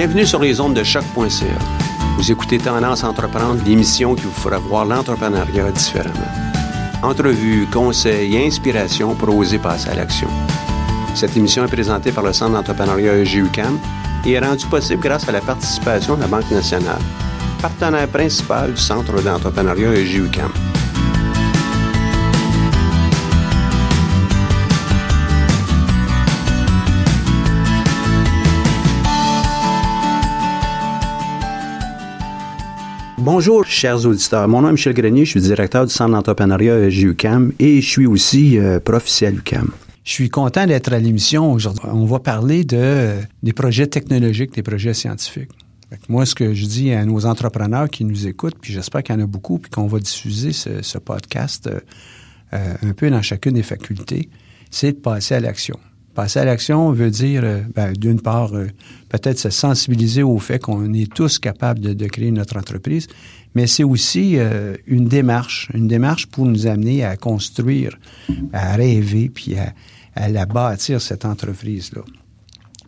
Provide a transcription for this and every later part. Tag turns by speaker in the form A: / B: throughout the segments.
A: Bienvenue sur les ondes de choc.ca. Vous écoutez Tendance Entreprendre, l'émission qui vous fera voir l'entrepreneuriat différemment. Entrevues, conseils et inspirations pour oser passer à l'action. Cette émission est présentée par le Centre d'entrepreneuriat EGUCAM et est rendue possible grâce à la participation de la Banque nationale, partenaire principal du Centre d'entrepreneuriat EGUCAM. Bonjour, chers auditeurs. Mon nom est Michel Grenier, je suis directeur du Centre d'entrepreneuriat JUCAM et je suis aussi euh, prof. Je suis content d'être à l'émission aujourd'hui. On va parler de, des projets technologiques, des projets scientifiques. Moi, ce que je dis à nos entrepreneurs qui nous écoutent, puis j'espère qu'il y en a beaucoup, puis qu'on va diffuser ce, podcast euh, euh, un peu dans chacune des facultés, c'est de passer à l'action. Passer à l'action veut dire, euh, ben, d'une part, euh, peut-être se sensibiliser au fait qu'on est tous capables de, créer notre entreprise, mais c'est aussi euh, une démarche, une démarche pour nous amener à construire, à rêver, puis à, à la bâtir, cette entreprise-là.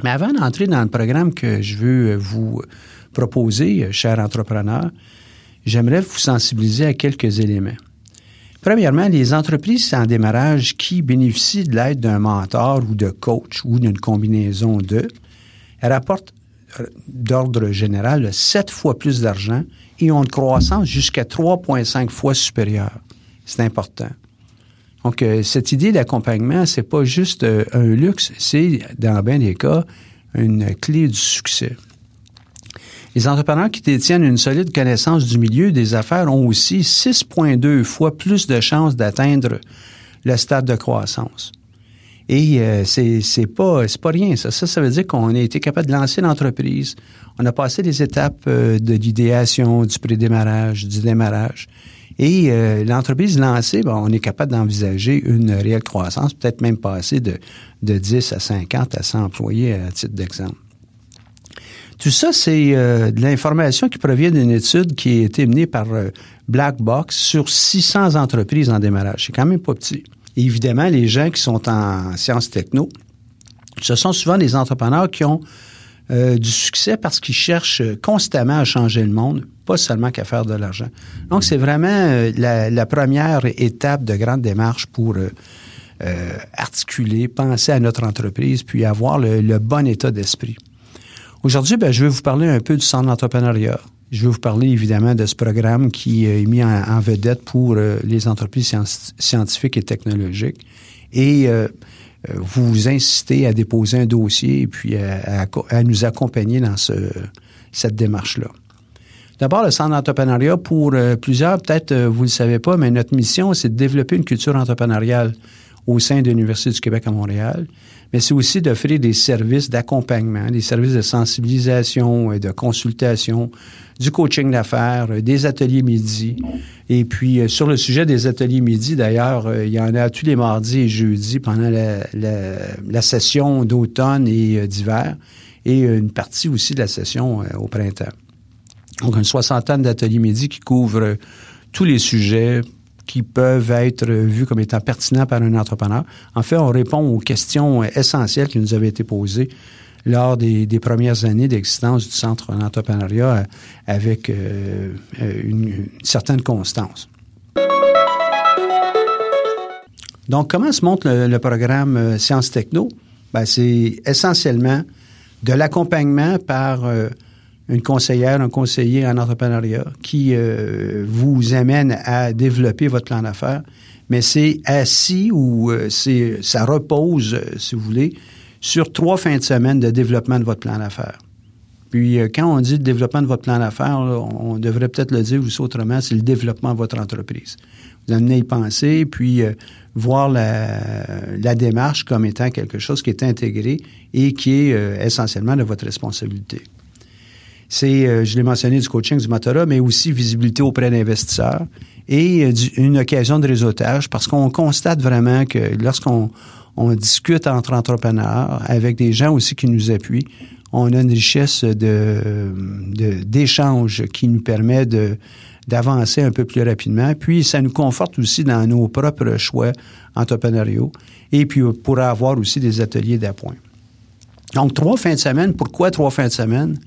A: Mais avant d'entrer dans le programme que je veux vous proposer, chers entrepreneurs, j'aimerais vous sensibiliser à quelques éléments. Premièrement, les entreprises en démarrage qui bénéficient de l'aide d'un mentor ou de coach ou d'une combinaison de, elles rapportent euh, d'ordre général sept fois plus d'argent et ont une croissance jusqu'à 3,5 fois supérieure. C'est important. Donc, euh, cette idée d'accompagnement, c'est pas juste euh, un luxe, c'est, dans bien des cas, une clé du succès. Les entrepreneurs qui détiennent une solide connaissance du milieu des affaires ont aussi 6,2 fois plus de chances d'atteindre le stade de croissance. Et euh, c'est c'est pas c'est pas rien ça. Ça ça veut dire qu'on a été capable de lancer l'entreprise. On a passé les étapes euh, de l'idéation, du prédémarrage, du démarrage. Et euh, l'entreprise lancée, ben, on est capable d'envisager une réelle croissance, peut-être même passer de, de 10 à 50 à 100 employés à titre d'exemple. Tout ça, c'est euh, de l'information qui provient d'une étude qui a été menée par euh, Black Box sur 600 entreprises en démarrage. C'est quand même pas petit. évidemment, les gens qui sont en sciences techno, ce sont souvent des entrepreneurs qui ont euh, du succès parce qu'ils cherchent constamment à changer le monde, pas seulement qu'à faire de l'argent. Donc, c'est vraiment la, première étape de grande démarche pour articuler, penser à notre entreprise, puis avoir le bon état d'esprit. Aujourd'hui, ben, je vais vous parler un peu du centre d'entrepreneuriat. Je vais vous parler évidemment de ce programme qui est mis en, vedette pour euh, les entreprises scientifiques et technologiques. Et euh, euh, vous inciter à déposer un dossier et puis à, nous accompagner dans ce, cette démarche-là. D'abord, le centre d'entrepreneuriat, pour plusieurs, peut-être vous ne le savez pas, mais notre mission, c'est de développer une culture entrepreneuriale au sein de l'Université du Québec à Montréal mais c'est aussi d'offrir des services d'accompagnement, des services de sensibilisation et de consultation, du coaching d'affaires, euh, des ateliers midi. Et puis, euh, sur le sujet des ateliers midi, d'ailleurs, euh, il y en a tous les mardis et jeudis pendant la, session d'automne et d'hiver et une partie aussi de la session au printemps. Donc, une soixantaine d'ateliers midi qui couvrent tous les sujets qui peuvent être vus comme étant pertinents par un entrepreneur. En fait, on répond aux questions essentielles qui nous avaient été posées lors des, premières années d'existence du Centre d'entrepreneuriat euh, avec euh, une, certaine constance. Donc, comment se monte le, programme euh, Sciences Techno? Ben, c'est essentiellement de l'accompagnement par une conseillère, un conseiller en entrepreneuriat qui euh, vous amène à développer votre plan d'affaires, mais c'est assis ou euh, c'est ça repose, euh, si vous voulez, sur trois fins de semaine de développement de votre plan d'affaires. Puis quand on dit le développement de votre plan d'affaires, on devrait peut-être le dire aussi autrement, c'est le développement de votre entreprise. Vous amenez y penser, puis voir la, démarche comme étant quelque chose qui est intégré et qui est essentiellement de votre responsabilité c'est, euh, je l'ai mentionné, du coaching, du mentorat, mais aussi visibilité auprès d'investisseurs et euh, une occasion de réseautage parce qu'on constate vraiment que lorsqu'on on discute entre entrepreneurs avec des gens aussi qui nous appuient, on a une richesse de, d'échange qui nous permet de, d'avancer un peu plus rapidement. Puis, ça nous conforte aussi dans nos propres choix entrepreneuriaux et puis pour avoir aussi des ateliers d'appoint. Donc, trois fins de semaine. Pourquoi trois fins de semaine?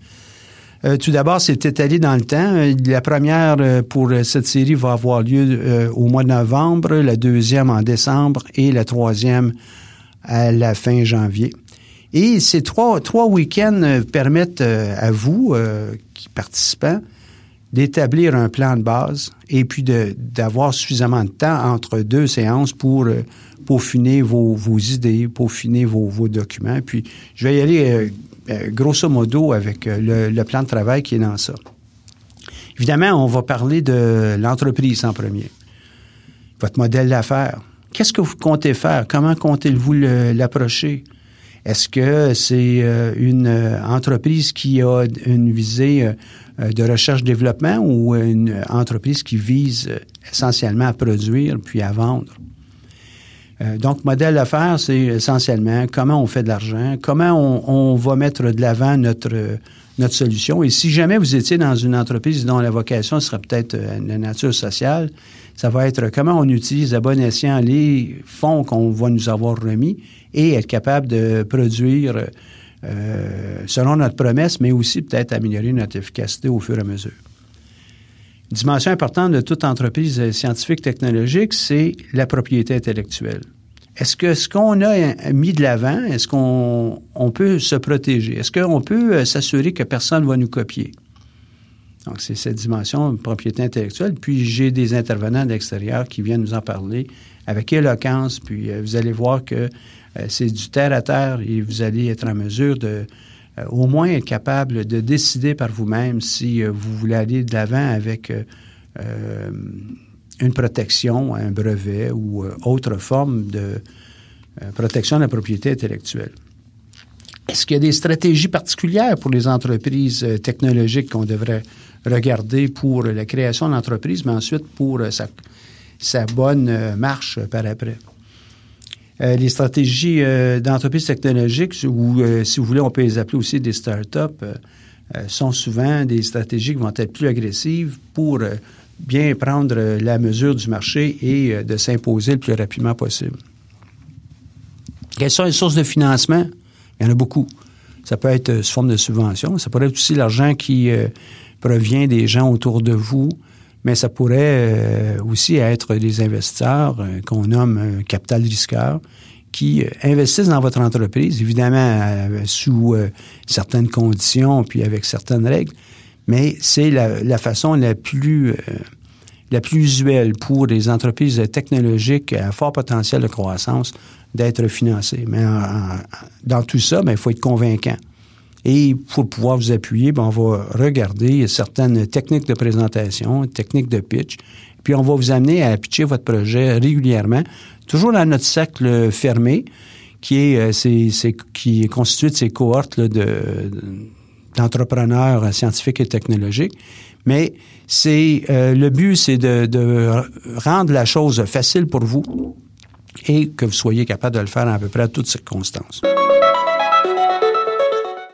A: Euh, tout d'abord, c'est étalé dans le temps. La première euh, pour cette série va avoir lieu euh, au mois de novembre, la deuxième en décembre et la troisième à la fin janvier. Et ces trois, trois week-ends permettent à vous, qui participants, d'établir un plan de base et puis d'avoir suffisamment de temps entre deux séances pour peaufiner vos, vos idées, peaufiner vos, vos documents. Puis, je vais y aller euh, grosso modo avec euh, le, plan de travail qui est dans ça. Évidemment, on va parler de l'entreprise en premier. Votre modèle d'affaires. Qu'est-ce que vous comptez faire? Comment comptez-vous l'approcher? Est-ce que c'est euh, une entreprise qui a une visée de recherche-développement ou une entreprise qui vise essentiellement à produire puis à vendre? Euh, donc, modèle d'affaires, c'est essentiellement comment on fait de l'argent, comment on, va mettre de l'avant notre, notre solution. Et si jamais vous étiez dans une entreprise dont la vocation serait peut-être euh, de nature sociale, ça va être comment on utilise à bon escient les fonds qu'on va nous avoir remis et être capable de produire euh, selon notre promesse, mais aussi peut-être améliorer notre efficacité au fur et à mesure dimension importante de toute entreprise scientifique technologique, c'est la propriété intellectuelle. Est-ce que ce qu'on a mis de l'avant, est-ce qu'on on peut se protéger? Est-ce qu'on peut euh, s'assurer que personne ne va nous copier? Donc, c'est cette dimension de propriété intellectuelle. Puis, j'ai des intervenants de l'extérieur qui viennent nous en parler avec éloquence. Puis, euh, vous allez voir que euh, c'est du terre à terre et vous allez être en mesure de euh, au moins être capable de décider par vous-même si euh, vous voulez aller de l'avant avec euh, une protection, un brevet ou autre forme de protection de la propriété intellectuelle. Est-ce qu'il y a des stratégies particulières pour les entreprises technologiques qu'on devrait regarder pour la création d'entreprises, mais ensuite pour sa, sa bonne marche par après? Euh, les stratégies euh, d'entreprise technologiques, ou euh, si vous voulez, on peut les appeler aussi des start-up, sont souvent des stratégies qui vont être plus agressives pour bien prendre la mesure du marché et de s'imposer le plus rapidement possible. Quelles sont les sources de financement? Il y en a beaucoup. Ça peut être sous forme de subvention. Ça pourrait être aussi l'argent qui provient des gens autour de vous mais ça pourrait euh, aussi être des investisseurs euh, qu'on nomme un capital risqueur qui euh, investissent dans votre entreprise, évidemment sous certaines conditions puis avec certaines règles, mais c'est la, façon la plus la plus usuelle pour les entreprises technologiques à fort potentiel de croissance d'être financées. Mais dans tout ça, ben, il faut être convaincant. Et pour pouvoir vous appuyer, ben, on va regarder certaines techniques de présentation, techniques de pitch, puis on va vous amener à pitcher votre projet régulièrement, toujours dans notre cercle fermé, qui est, euh, qui est constitué de ces cohortes de, d'entrepreneurs scientifiques et technologiques. Mais c'est euh, le but, c'est de, de, rendre la chose facile pour vous et que vous soyez capable de le faire à peu près à toutes circonstances.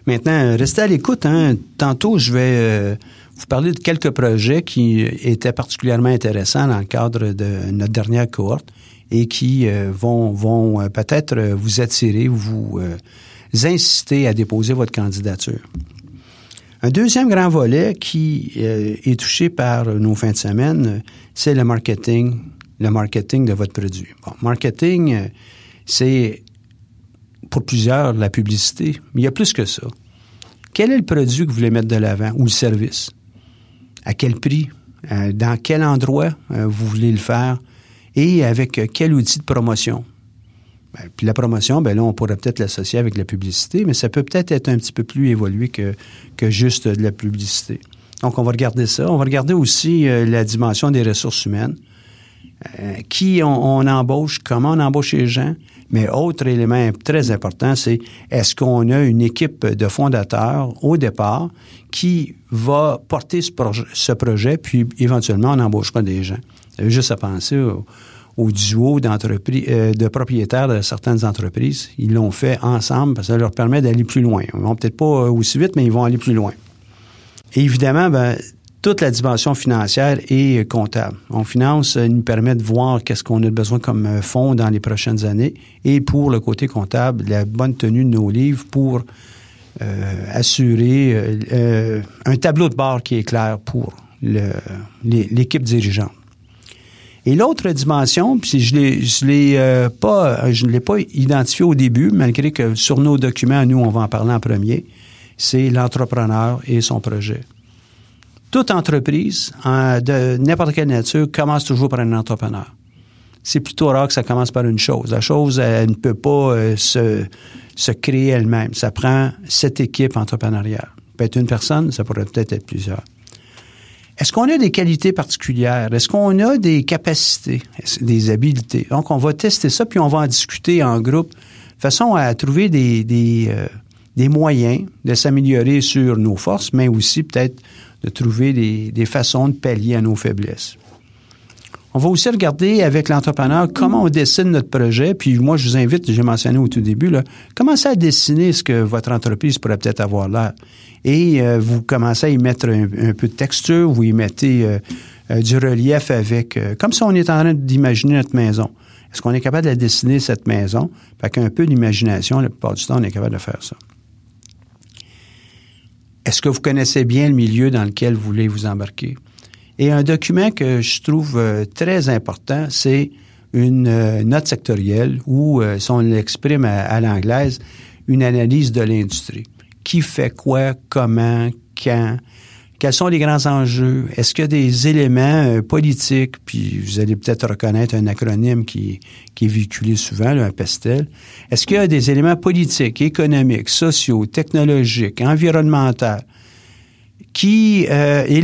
A: Maintenant, restez à l'écoute. Hein. Tantôt, je vais euh, vous parler de quelques projets qui étaient particulièrement intéressants dans le cadre de notre dernière cohorte et qui euh, vont, vont euh, peut-être vous attirer, vous inciter à déposer votre candidature. Un deuxième grand volet qui est touché par nos fins de semaine, c'est le marketing, le marketing de votre produit. Bon, marketing, c'est pour plusieurs la publicité, mais il y a plus que ça. Quel est le produit que vous voulez mettre de l'avant ou le service? À quel prix? Euh, dans quel endroit euh, vous voulez le faire? Et avec euh, quel outil de promotion? Ben, puis la promotion, ben là, on pourrait peut-être l'associer avec la publicité, mais ça peut peut-être être un petit peu plus évolué que, que juste de la publicité. Donc, on va regarder ça. On va regarder aussi la dimension des ressources humaines. qui on, on, embauche, comment on embauche les gens, mais autre élément très important, c'est est-ce qu'on a une équipe de fondateurs au départ qui va porter ce projet, puis éventuellement on embauchera des gens? Juste à penser au, duo d'entreprises, euh, de propriétaires de certaines entreprises. Ils l'ont fait ensemble parce que ça leur permet d'aller plus loin. Ils vont peut-être pas aussi vite, mais ils vont aller plus loin. Et évidemment, ben, toute la dimension financière et comptable. On finance nous permet de voir qu'est-ce qu'on a besoin comme fonds dans les prochaines années et pour le côté comptable, la bonne tenue de nos livres pour assurer un tableau de bord qui est clair pour l'équipe dirigeante. Et l'autre dimension, puis je l'ai, l'ai euh, pas, je l'ai pas identifié au début, malgré que sur nos documents, nous, on va en parler en premier, c'est l'entrepreneur et son projet. Toute entreprise de n'importe quelle nature commence toujours par un entrepreneur. C'est plutôt rare que ça commence par une chose. La chose, elle ne peut pas euh, se, se créer elle-même. Ça prend cette équipe entrepreneuriale. Ça peut être une personne, ça pourrait peut-être être plusieurs. Est-ce qu'on a des qualités particulières? Est-ce qu'on a des capacités, des habiletés? Donc, on va tester ça, puis on va en discuter en groupe, façon à trouver des, des, euh, des moyens de s'améliorer sur nos forces, mais aussi peut-être de trouver des, des façons de pallier à nos faiblesses. On va aussi regarder avec l'entrepreneur comment on dessine notre projet. Puis moi, je vous invite, j'ai mentionné au tout début, là, commencez à dessiner ce que votre entreprise pourrait peut-être avoir là. Et euh, vous commencez à y mettre un, peu de texture, vous y mettez euh, euh, du relief avec, comme si on est en train d'imaginer notre maison. Est-ce qu'on est capable de dessiner, cette maison? Fait qu'un peu d'imagination, la plupart du temps, on est capable de faire ça. Est-ce que vous connaissez bien le milieu dans lequel vous voulez vous embarquer? Et un document que je trouve euh, très important, c'est une euh, note sectorielle où, euh, si on l'exprime à, l'anglaise, une analyse de l'industrie. Qui fait quoi, comment, quand, quels sont les grands enjeux? Est-ce qu'il y a des éléments politiques? Puis vous allez peut-être reconnaître un acronyme qui, qui est véhiculé souvent, un PESTEL. Est-ce qu'il y a des éléments politiques, économiques, sociaux, technologiques, environnementaux, qui, euh, et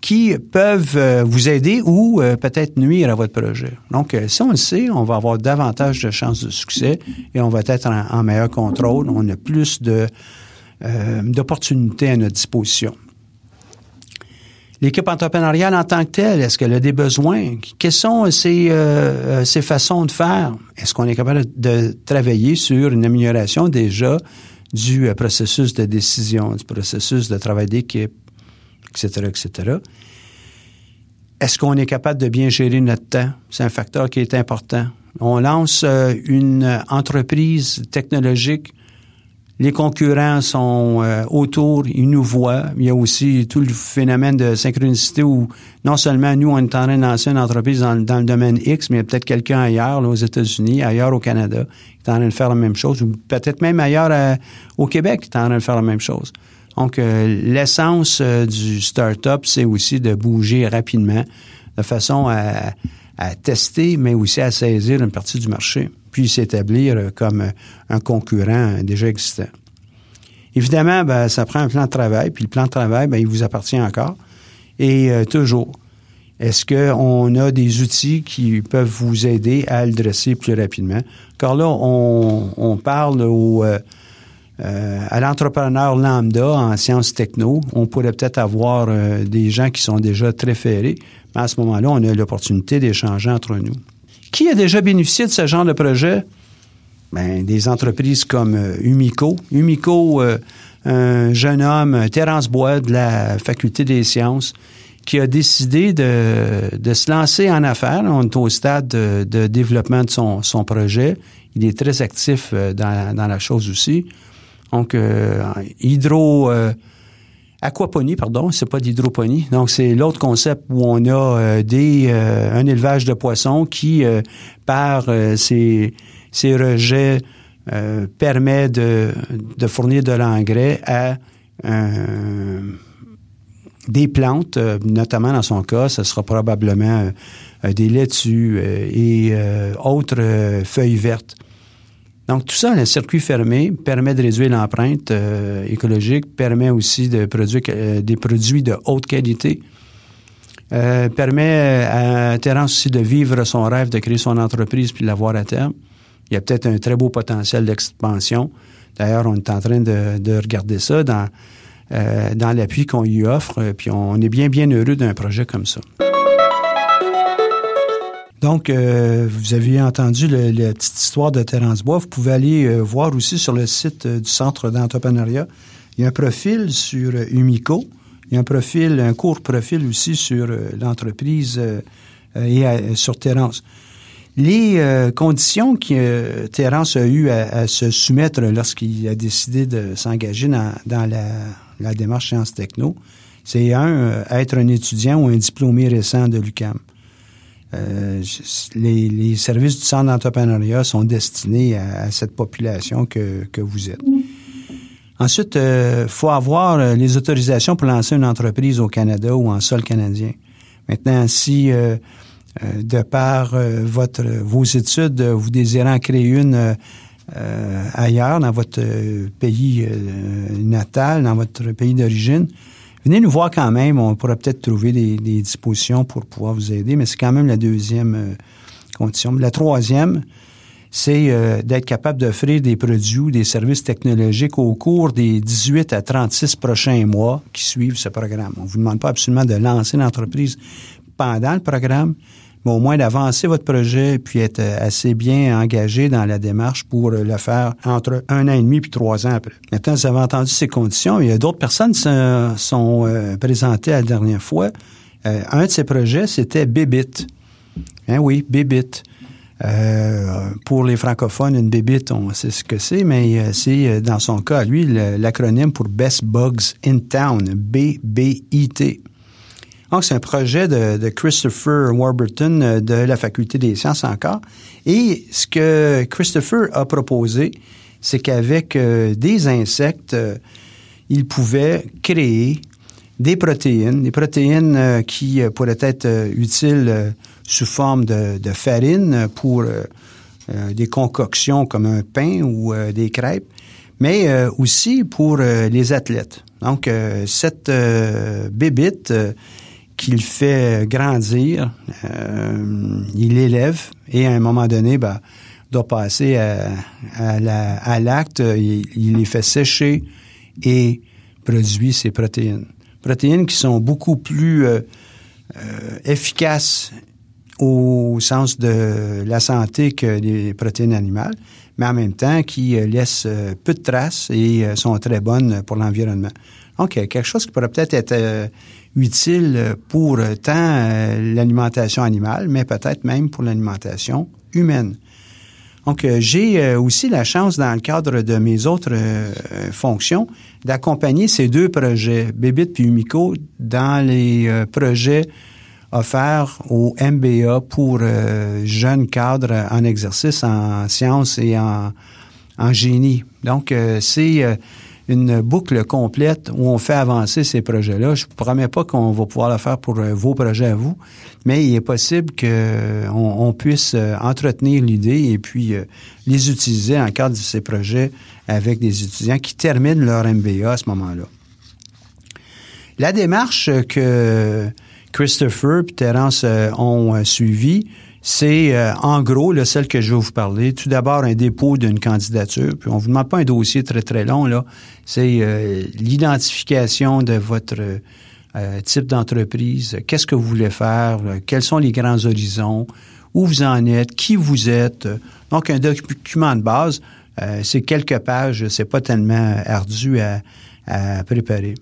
A: qui peuvent euh, vous aider ou euh, peut-être nuire à votre projet? Donc, euh, si on le sait, on va avoir davantage de chances de succès et on va être en, meilleur contrôle. On a plus de d'opportunités à notre disposition. L'équipe entrepreneuriale en tant que telle, est-ce qu'elle a des besoins? Quelles sont ses, ses façons de faire? Est-ce qu'on est capable de travailler sur une amélioration déjà du processus de décision, du processus de travail d'équipe? etc., etc. Est-ce qu'on est capable de bien gérer notre temps? C'est un facteur qui est important. On lance euh, une entreprise technologique. Les concurrents sont euh, autour, ils nous voient. Il y a aussi tout le phénomène de synchronicité où non seulement nous, on est en train de lancer une entreprise dans, le domaine X, mais il y a peut-être quelqu'un ailleurs, aux États-Unis, ailleurs au Canada, qui est en train de faire la même chose, ou peut-être même ailleurs euh, au Québec, qui est en train de faire la même chose. Donc, euh, l'essence du start-up, c'est aussi de bouger rapidement de façon à, tester, mais aussi à saisir une partie du marché, puis s'établir euh, comme un concurrent déjà existant. Évidemment, ben, ça prend un plan de travail, puis le plan de travail, ben, il vous appartient encore. Et toujours, est-ce qu'on a des outils qui peuvent vous aider à le dresser plus rapidement? Car là, on, parle. Euh, à l'entrepreneur lambda en sciences techno, on pourrait peut-être avoir euh, des gens qui sont déjà très ferrés, mais à ce moment-là, on a l'opportunité d'échanger entre nous. Qui a déjà bénéficié de ce genre de projet? Ben, des entreprises comme euh, Umico. Umico, un jeune homme, Terence Bois de la Faculté des sciences, qui a décidé de, de se lancer en affaires. On est au stade de, développement de son, son, projet. Il est très actif dans, dans la chose aussi. Donc, euh, hydro... Euh, aquaponie, pardon, c'est pas d'hydroponie. Donc, c'est l'autre concept où on a euh, des un élevage de poissons qui, par ses, ses, rejets, permet de, de, fournir de l'engrais à des plantes, notamment dans son cas, ce sera probablement des laitues et autres feuilles vertes. Donc, tout ça, un circuit fermé permet de réduire l'empreinte euh, écologique, permet aussi de produire euh, des produits de haute qualité, euh, permet à Terence aussi de vivre son rêve de créer son entreprise puis de l'avoir à terme. Il y a peut-être un très beau potentiel d'expansion. D'ailleurs, on est en train de, de regarder ça dans, dans l'appui qu'on lui offre, puis on est bien, bien heureux d'un projet comme ça. Donc, euh, vous avez entendu la petite histoire de Terence Bois. Vous pouvez aller euh, voir aussi sur le site euh, du Centre d'entrepreneuriat. Il y a un profil sur Umico Il y a un profil, un court profil aussi sur l'entreprise et sur Terence. Les conditions que Terence a eu à, se soumettre lorsqu'il a décidé de s'engager dans, la, la, démarche Sciences Techno, c'est un, être un étudiant ou un diplômé récent de l'UCAM. Euh, les, services du centre d'entrepreneuriat sont destinés à, cette population que, que, vous êtes. Ensuite, il euh, faut avoir euh, les autorisations pour lancer une entreprise au Canada ou en sol canadien. Maintenant, si de par votre vos études, vous désirez en créer une ailleurs, dans votre pays natal, dans votre pays d'origine, Venez nous voir quand même. On pourra peut-être trouver des, dispositions pour pouvoir vous aider, mais c'est quand même la deuxième euh, condition. La troisième, c'est euh, d'être capable d'offrir des produits ou des services technologiques au cours des 18 à 36 prochains mois qui suivent ce programme. On ne vous demande pas absolument de lancer l'entreprise pendant le programme, mais au moins d'avancer votre projet puis être euh, assez bien engagé dans la démarche pour euh, le faire entre un an et demi puis trois ans après. Maintenant, vous avez entendu ces conditions. Il y a d'autres personnes qui sont, sont euh, présentées la dernière fois. un de ces projets, c'était Bibit. Hein, oui, Bibit. pour les francophones, une bébite, on sait ce que c'est, mais c'est dans son cas, lui, l'acronyme pour Best Bugs in Town, B-B-I-T. Donc, c'est un projet de, Christopher Warburton euh, de la Faculté des sciences encore. Et ce que Christopher a proposé, c'est qu'avec euh, des insectes, euh, il pouvait créer des protéines, des protéines qui pourraient être utiles sous forme de, de farine pour des concoctions comme un pain ou des crêpes, mais aussi pour les athlètes. Donc, cette bébite qu'il fait grandir, euh, il l'élève et à un moment donné, ben, doit passer à, l'acte, il, les fait sécher et produit ses protéines. Protéines qui sont beaucoup plus euh, euh, efficaces au sens de la santé que les protéines animales, mais en même temps qui laissent peu de traces et sont très bonnes pour l'environnement. Donc, quelque chose qui pourrait peut-être être utile pour tant euh, l'alimentation animale, mais peut-être même pour l'alimentation humaine. Donc, euh, j'ai euh, aussi la chance, dans le cadre de mes autres fonctions, d'accompagner ces deux projets, Bébit puis Umico, dans les projets offerts au MBA pour jeunes cadres en exercice en sciences et en génie. Donc, c'est une boucle complète où on fait avancer ces projets-là. Je ne promets pas qu'on va pouvoir le faire pour euh, vos projets à vous, mais il est possible qu'on on puisse euh, entretenir l'idée et puis euh, les utiliser en cadre de ces projets avec des étudiants qui terminent leur MBA à ce moment-là. La démarche que Christopher et Terence ont suivie, c'est euh, en gros le celle que je vais vous parler. Tout d'abord, un dépôt d'une candidature. Puis on vous demande pas un dossier très très long là. C'est euh, l'identification de votre euh, type d'entreprise. Qu'est-ce que vous voulez faire? Quels sont les grands horizons? Où vous en êtes? Qui vous êtes? Donc un document de base. c'est quelques pages. C'est pas tellement ardu à, à préparer.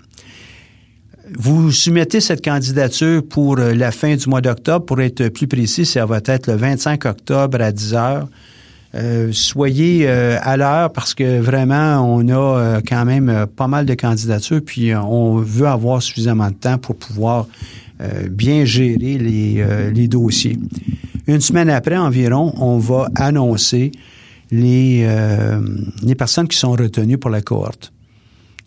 A: Vous soumettez cette candidature pour euh, la fin du mois d'octobre. Pour être plus précis, ça va être le 25 octobre à 10 heures. Euh, soyez euh, à l'heure parce que vraiment, on a quand même pas mal de candidatures, puis on veut avoir suffisamment de temps pour pouvoir bien gérer les, les, dossiers. Une semaine après environ, on va annoncer les, les personnes qui sont retenues pour la cohorte.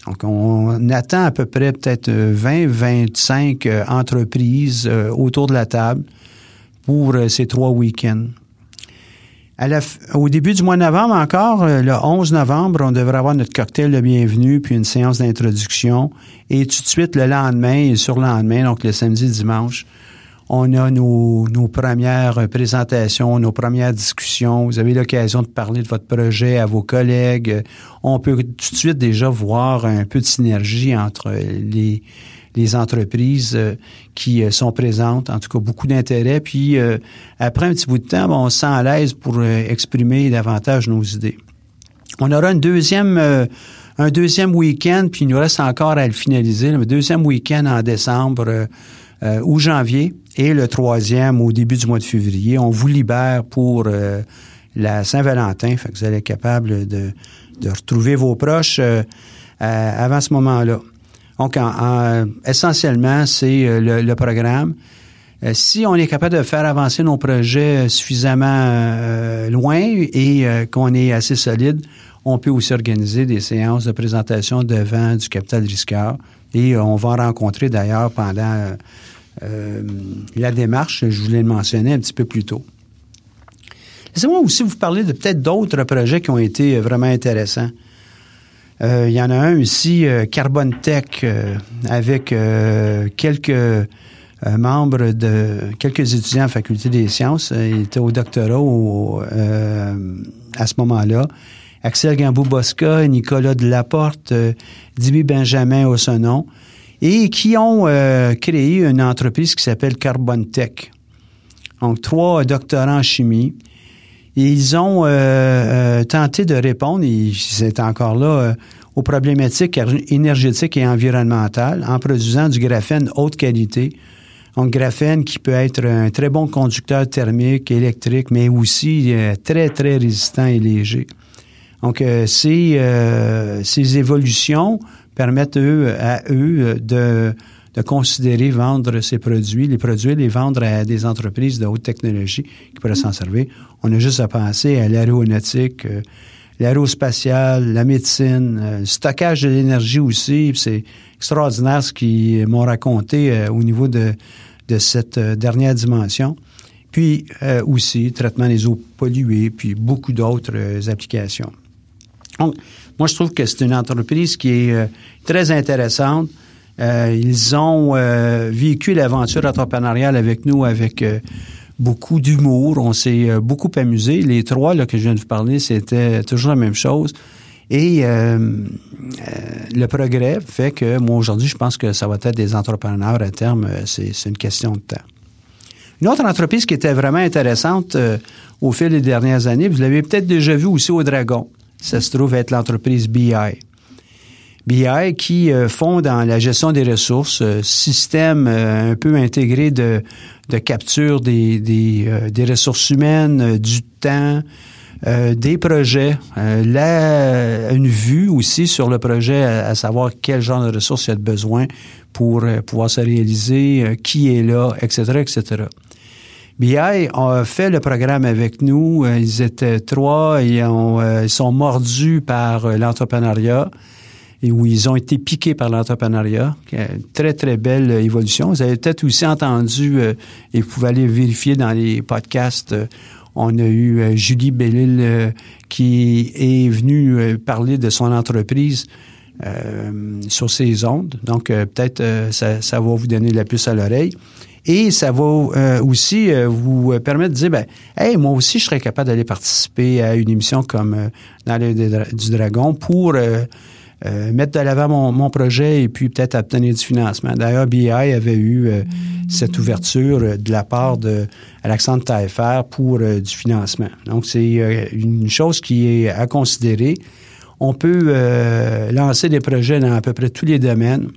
A: Donc, on attend à peu près peut-être 20, 25 euh, entreprises euh, autour de la table pour euh, ces trois week-ends. au début du mois de novembre encore, le 11 novembre, on devrait avoir notre cocktail de bienvenue puis une séance d'introduction. Et tout de suite, le lendemain et sur le lendemain, donc le samedi, dimanche, on a nos, premières présentations, nos premières discussions. Vous avez l'occasion de parler de votre projet à vos collègues. On peut tout de suite déjà voir un peu de synergie entre les, entreprises euh, qui euh, sont présentes, en tout cas beaucoup d'intérêt. Puis euh, après un petit bout de temps, on se sent à l'aise pour exprimer davantage nos idées. On aura une deuxième un deuxième week-end, puis il nous reste encore à le finaliser, le deuxième week-end en décembre ou janvier, et le troisième au début du mois de février. On vous libère pour la Saint-Valentin, fait que vous allez être capable de, de retrouver vos proches avant ce moment-là. Donc, essentiellement, c'est euh, le, programme. Euh, si on est capable de faire avancer nos projets suffisamment euh, loin et qu'on est assez solide, on peut aussi organiser des séances de présentation devant du capital risqueur. Et on va rencontrer d'ailleurs pendant la démarche, je voulais le mentionner un petit peu plus tôt. Laissez-moi aussi vous parler de peut-être d'autres projets qui ont été vraiment intéressants. Euh, il y en a un ici, euh, Carbon Tech, euh, avec quelques membres de quelques étudiants en faculté des sciences. Il était au doctorat à ce moment-là. Axel Gambou-Bosca, Nicolas Delaporte, Dibi Benjamin au nom, et qui ont créé une entreprise qui s'appelle Carbon Tech. Donc, trois doctorants en chimie ils ont euh, euh, tenté de répondre, et c'est encore là, euh, aux problématiques énergétiques et environnementales en produisant du graphène haute qualité. Donc, graphène qui peut être un très bon conducteur thermique, électrique, mais aussi très, très résistant et léger. Donc, ces, ces évolutions permettent eux, à eux de de considérer vendre ces produits, les produire, les vendre à des entreprises de haute technologie qui pourraient s'en servir. On a juste à penser à l'aéronautique, euh, l'aérospatiale, la médecine, euh, le stockage de l'énergie aussi. C'est extraordinaire ce qu'ils m'ont raconté euh, au niveau de, de cette dernière dimension. Puis aussi, traitement des eaux polluées, puis beaucoup d'autres applications. Donc, moi, je trouve que c'est une entreprise qui est très intéressante. Euh, ils ont euh, vécu l'aventure entrepreneuriale avec nous avec euh, beaucoup d'humour. On s'est beaucoup amusé. Les trois là, que je viens de vous parler, c'était toujours la même chose. Et le progrès fait que moi, aujourd'hui, je pense que ça va être des entrepreneurs à terme. C'est une question de temps. Une autre entreprise qui était vraiment intéressante au fil des dernières années, vous l'avez peut-être déjà vu aussi au Dragon. Ça se trouve être l'entreprise BI. BI qui euh, font dans la gestion des ressources, euh, système euh, un peu intégré de, de capture des, des, des ressources humaines, du temps, des projets, là, une vue aussi sur le projet, à, savoir quel genre de ressources il y a besoin pour pouvoir se réaliser, qui est là, etc., etc. BI a fait le programme avec nous. Ils étaient trois et ils sont mordus par l'entrepreneuriat et où ils ont été piqués par l'entrepreneuriat. Très, très belle évolution. Vous avez peut-être aussi entendu, euh, et vous pouvez aller vérifier dans les podcasts, euh, on a eu euh, Julie Bellil qui est venue parler de son entreprise sur ses ondes. Donc, peut-être ça, ça, va vous donner la puce à l'oreille. Et ça va aussi vous permettre de dire, ben, hey, moi aussi, je serais capable d'aller participer à une émission comme dans le du Dragon pour euh, mettre de l'avant mon, projet et puis peut-être obtenir du financement. D'ailleurs, BI avait eu euh, cette ouverture euh, de la part de Alexandre Taillefer pour du financement. Donc, c'est une chose qui est à considérer. On peut lancer des projets dans à peu près tous les domaines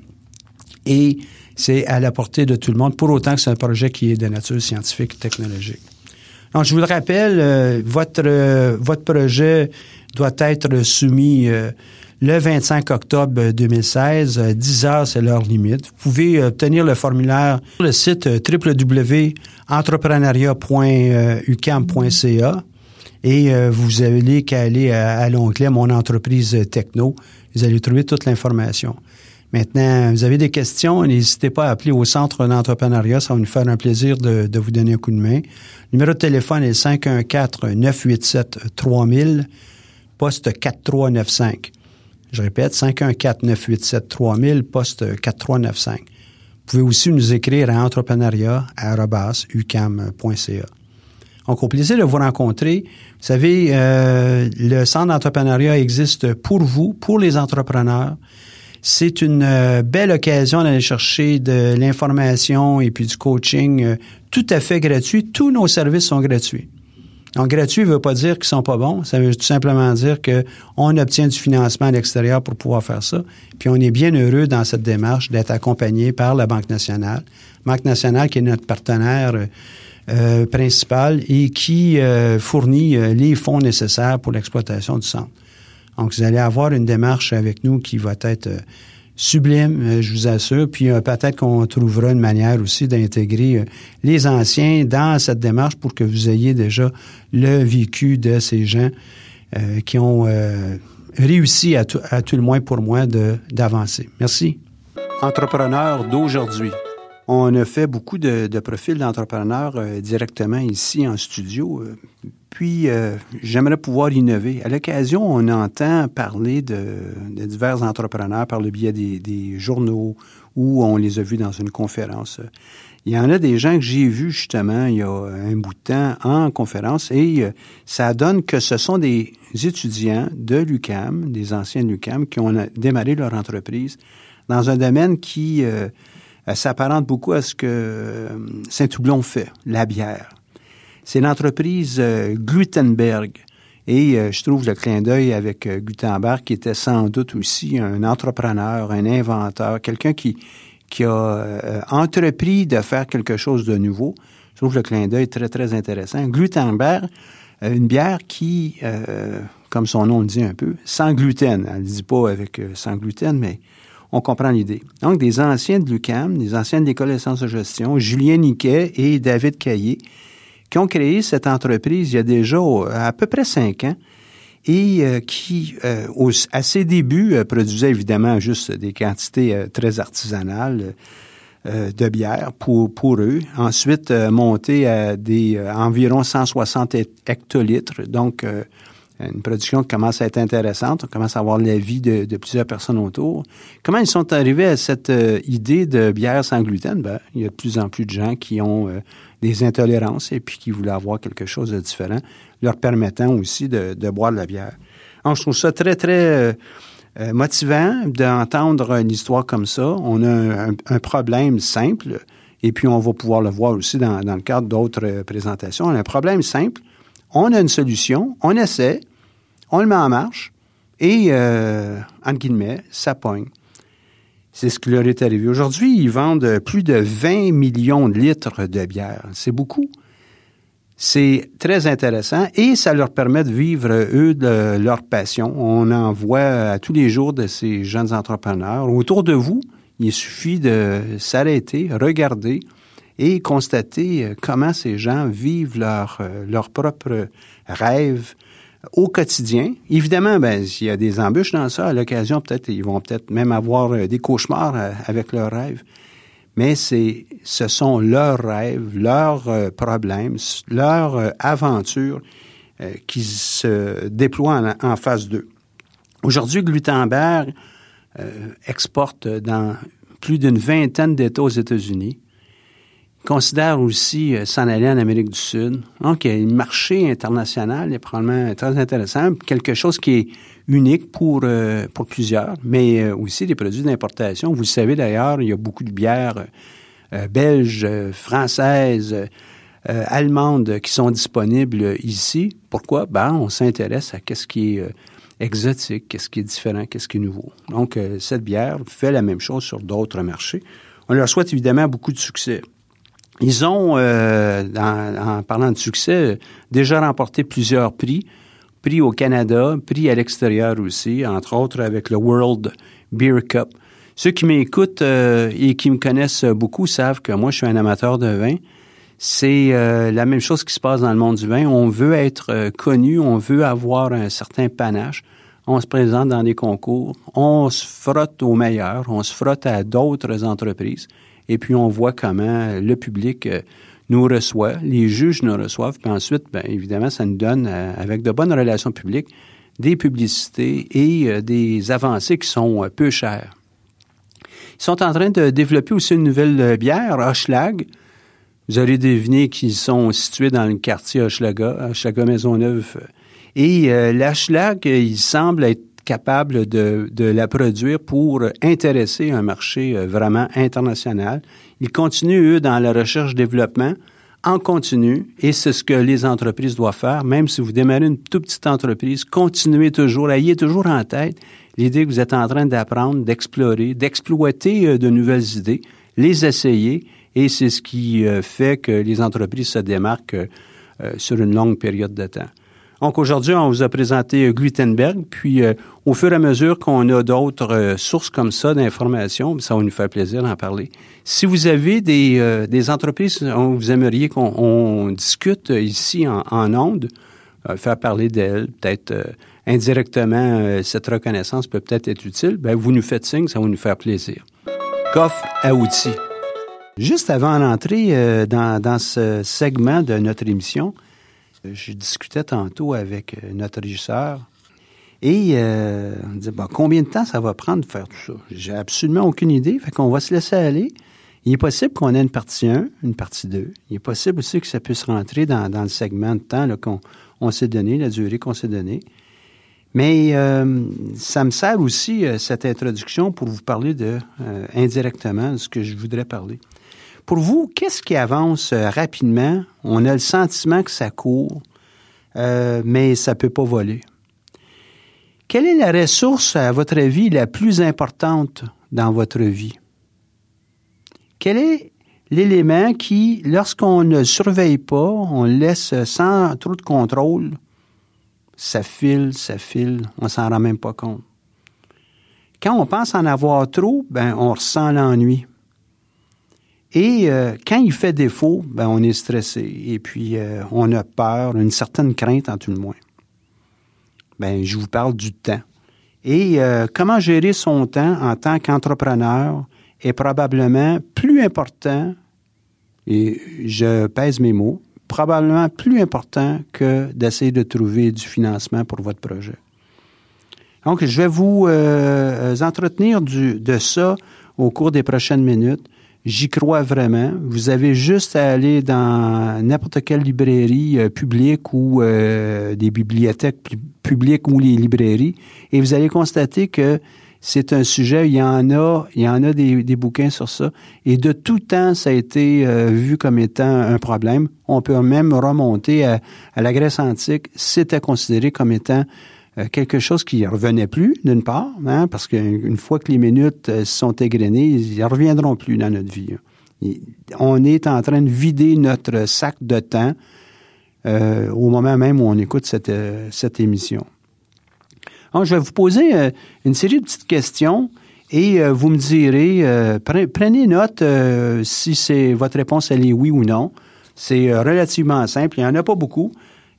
A: et c'est à la portée de tout le monde, pour autant que c'est un projet qui est de nature scientifique technologique. Donc, je vous le rappelle, votre, votre projet doit être soumis le 25 octobre 2016. 10 heures, c'est l'heure limite. Vous pouvez obtenir le formulaire sur le site euh, www.entrepreneuriat.ucam.ca et euh, vous allez qu'à aller à, l'onglet Mon entreprise techno. Vous allez trouver toute l'information. Maintenant, vous avez des questions, n'hésitez pas à appeler au centre d'entrepreneuriat. Ça va nous faire un plaisir de, de, vous donner un coup de main. Numéro de téléphone est 514-987-3000, poste 4395. Je répète, 514-987-3000, poste 4395. Vous pouvez aussi nous écrire à entrepreneuriat.ucam.ca. Donc, au plaisir de vous rencontrer. Vous savez, euh, le centre d'entrepreneuriat existe pour vous, pour les entrepreneurs. C'est une euh, belle occasion d'aller chercher de l'information et puis du coaching euh, tout à fait gratuit. Tous nos services sont gratuits. Donc, gratuit ne veut pas dire qu'ils sont pas bons. Ça veut tout simplement dire qu'on obtient du financement à l'extérieur pour pouvoir faire ça. Puis on est bien heureux dans cette démarche d'être accompagné par la Banque nationale. Banque nationale qui est notre partenaire euh, principal et qui fournit les fonds nécessaires pour l'exploitation du centre. Donc, vous allez avoir une démarche avec nous qui va être sublime, euh, je vous assure. Puis euh, peut-être qu'on trouvera une manière aussi d'intégrer euh, les anciens dans cette démarche pour que vous ayez déjà le vécu de ces gens qui ont réussi à tout, le moins pour moi d'avancer. Merci. Entrepreneur d'aujourd'hui. On a fait beaucoup de profils d'entrepreneurs directement ici en studio. Puis, euh, j'aimerais pouvoir innover. À l'occasion, on entend parler de, divers entrepreneurs par le biais des, journaux ou on les a vus dans une conférence. Il y en a des gens que j'ai vus justement il y a un bout de temps en conférence et euh, ça donne que ce sont des étudiants de l'UCAM, des anciens de l'UCAM, qui ont démarré leur entreprise dans un domaine qui euh, s'apparente beaucoup à ce que Saint-Houblon fait, la bière. C'est l'entreprise euh, Glutenberg. Et euh, je trouve le clin d'œil avec euh, Gutenberg, qui était sans doute aussi un entrepreneur, un inventeur, quelqu'un qui, a entrepris de faire quelque chose de nouveau. Je trouve le clin d'œil très, très intéressant. Glutenberg, une bière qui, comme son nom le dit un peu, sans gluten. Elle ne dit pas avec sans gluten, mais on comprend l'idée. Donc, des anciens de l'UCAM, des anciens de l'École des sciences de gestion, Julien Niquet et David Caillé, qui ont créé cette entreprise il y a déjà à peu près cinq ans et euh, qui, euh, à ses débuts, euh, produisait évidemment juste des quantités très artisanales de bière pour, pour eux. Ensuite, monté à des environ 160 hectolitres, donc une production qui commence à être intéressante. On commence à avoir l'avis de, de plusieurs personnes autour. Comment ils sont arrivés à cette idée de bière sans gluten? Ben, il y a de plus en plus de gens qui ont des intolérances et puis qui voulaient avoir quelque chose de différent, leur permettant aussi de, boire de la bière. Je trouve ça très, très euh, euh, motivant d'entendre une histoire comme ça. On a un, problème simple, et puis on va pouvoir le voir aussi dans, le cadre d'autres euh, présentations. On a un problème simple, on a une solution, on essaie, on le met en marche, et, entre guillemets, ça pogne. C'est ce qui leur est arrivé. Aujourd'hui, ils vendent plus de 20 millions de litres de bière. C'est beaucoup. C'est très intéressant et ça leur permet de vivre, eux, de leur passion. On en voit à tous les jours de ces jeunes entrepreneurs. Autour de vous, il suffit de s'arrêter, regarder et constater comment ces gens vivent leur, leur propre rêve, au quotidien. Évidemment, ben, s'il y a des embûches dans ça, à l'occasion, peut-être, ils vont peut-être même avoir euh, des cauchemars euh, avec leurs rêves. Mais c'est, ce sont leurs rêves, leurs euh, problèmes, leurs aventures qui se déploient en, face d'eux. Aujourd'hui, Glutenberg exporte dans plus d'une vingtaine d'États aux États-Unis considère aussi euh, s'en aller en Amérique du Sud. Donc, il y a un marché international est probablement très intéressant, quelque chose qui est unique pour, euh, pour plusieurs, mais euh, aussi des produits d'importation. Vous le savez d'ailleurs, il y a beaucoup de bières belges, françaises, allemandes qui sont disponibles ici. Pourquoi? Ben, on s'intéresse à qu'est-ce qui est exotique, qu'est-ce qui est différent, qu'est-ce qui est nouveau. Donc, cette bière fait la même chose sur d'autres marchés. On leur souhaite évidemment beaucoup de succès. Ils ont, euh, en, parlant de succès, déjà remporté plusieurs prix. Prix au Canada, prix à l'extérieur aussi, entre autres avec le World Beer Cup. Ceux qui m'écoutent euh, et qui me connaissent beaucoup savent que moi, je suis un amateur de vin. C'est euh, la même chose qui se passe dans le monde du vin. On veut être connu, on veut avoir un certain panache. On se présente dans des concours, on se frotte aux meilleurs, on se frotte à d'autres entreprises et puis on voit comment le public euh, nous reçoit, les juges nous reçoivent, puis ensuite, bien, évidemment, ça nous donne, euh, avec de bonnes relations publiques, des publicités et euh, des avancées qui sont peu chères. Ils sont en train de développer aussi une nouvelle bière, Hochelag. Vous aurez deviné qu'ils sont situés dans le quartier Hochelaga, Hochelaga Maisonneuve. Et euh, l'Hochelag, il semble être capable de, de, la produire pour intéresser un marché euh, vraiment international. Ils continuent, eux, dans la recherche-développement en continu, et c'est ce que les entreprises doivent faire, même si vous démarrez une toute petite entreprise, continuez toujours, ayez toujours en tête l'idée que vous êtes en train d'apprendre, d'explorer, d'exploiter euh, de nouvelles idées, les essayer, et c'est ce qui euh, fait que les entreprises se démarquent sur une longue période de temps. Donc aujourd'hui, on vous a présenté Gutenberg, puis au fur et à mesure qu'on a d'autres sources comme ça d'informations, ça va nous faire plaisir d'en parler. Si vous avez des, entreprises où vous aimeriez qu'on discute ici en, en ondes, faire parler d'elles, peut-être indirectement, euh, cette reconnaissance peut peut-être être utile, ben, vous nous faites signe, ça va nous faire plaisir. Coffre à outils. Juste avant d'entrer euh, dans, ce segment de notre émission, euh, je discutais tantôt avec notre régisseur et on me disait, bon, combien de temps ça va prendre de faire tout ça? J'ai absolument aucune idée, fait qu'on va se laisser aller. Il est possible qu'on ait une partie 1, une partie 2. Il est possible aussi que ça puisse rentrer dans, le segment de temps qu'on on s'est donné, la durée qu'on s'est donnée. Mais euh, ça me sert aussi, euh, cette introduction, pour vous parler de, euh, indirectement, de ce que je voudrais parler. Pour vous, qu'est-ce qui avance rapidement? On a le sentiment que ça court, mais ça ne peut pas voler. Quelle est la ressource, à votre avis, la plus importante dans votre vie? Quel est l'élément qui, lorsqu'on ne surveille pas, on le laisse sans trop de contrôle, ça file, ça file, on s'en rend même pas compte. Quand on pense en avoir trop, ben on ressent l'ennui. Et euh, quand il fait défaut, ben on est stressé et puis euh, on a peur, une certaine crainte en tout le moins. Ben je vous parle du temps. Et euh, comment gérer son temps en tant qu'entrepreneur est probablement plus important, et je pèse mes mots, probablement plus important que d'essayer de trouver du financement pour votre projet. Donc, je vais vous entretenir de ça au cours des prochaines minutes. J'y crois vraiment. Vous avez juste à aller dans n'importe quelle librairie euh, publique ou euh, des bibliothèques publiques ou les librairies et vous allez constater que c'est un sujet, il y en a, il y en a des, bouquins sur ça. Et de tout temps, ça a été euh, vu comme étant un problème. On peut même remonter à, la Grèce antique. C'était considéré comme étant euh, quelque chose qui revenait plus, d'une part, hein, parce qu'une fois que les minutes euh, sont égrenées, ils ne reviendront plus dans notre vie. on est en train de vider notre sac de temps au moment même où on écoute cette, cette émission. Ah, je vais vous poser euh, une série de petites questions et euh, vous me direz, euh, prenez note si c'est votre réponse elle est oui ou non. C'est relativement simple. Il n'y en a pas beaucoup.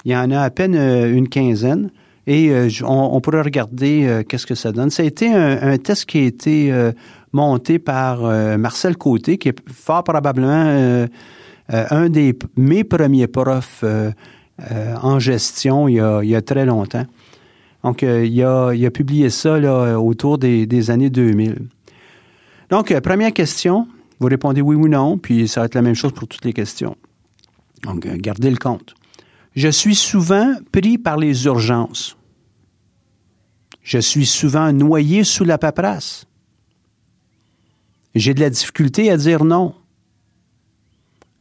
A: Il y en a à peine une quinzaine. Et on, pourrait regarder qu'est-ce que ça donne. Ça a été un, test qui a été monté par Marcel Côté, qui est fort probablement un des mes premiers profs en gestion il y a très longtemps. Donc, euh, il, a, publié ça autour des, années 2000. Donc, euh, première question, vous répondez oui ou non, puis ça va être la même chose pour toutes les questions. Donc, euh, gardez le compte. Je suis souvent pris par les urgences. Je suis souvent noyé sous la paperasse. J'ai de la difficulté à dire non.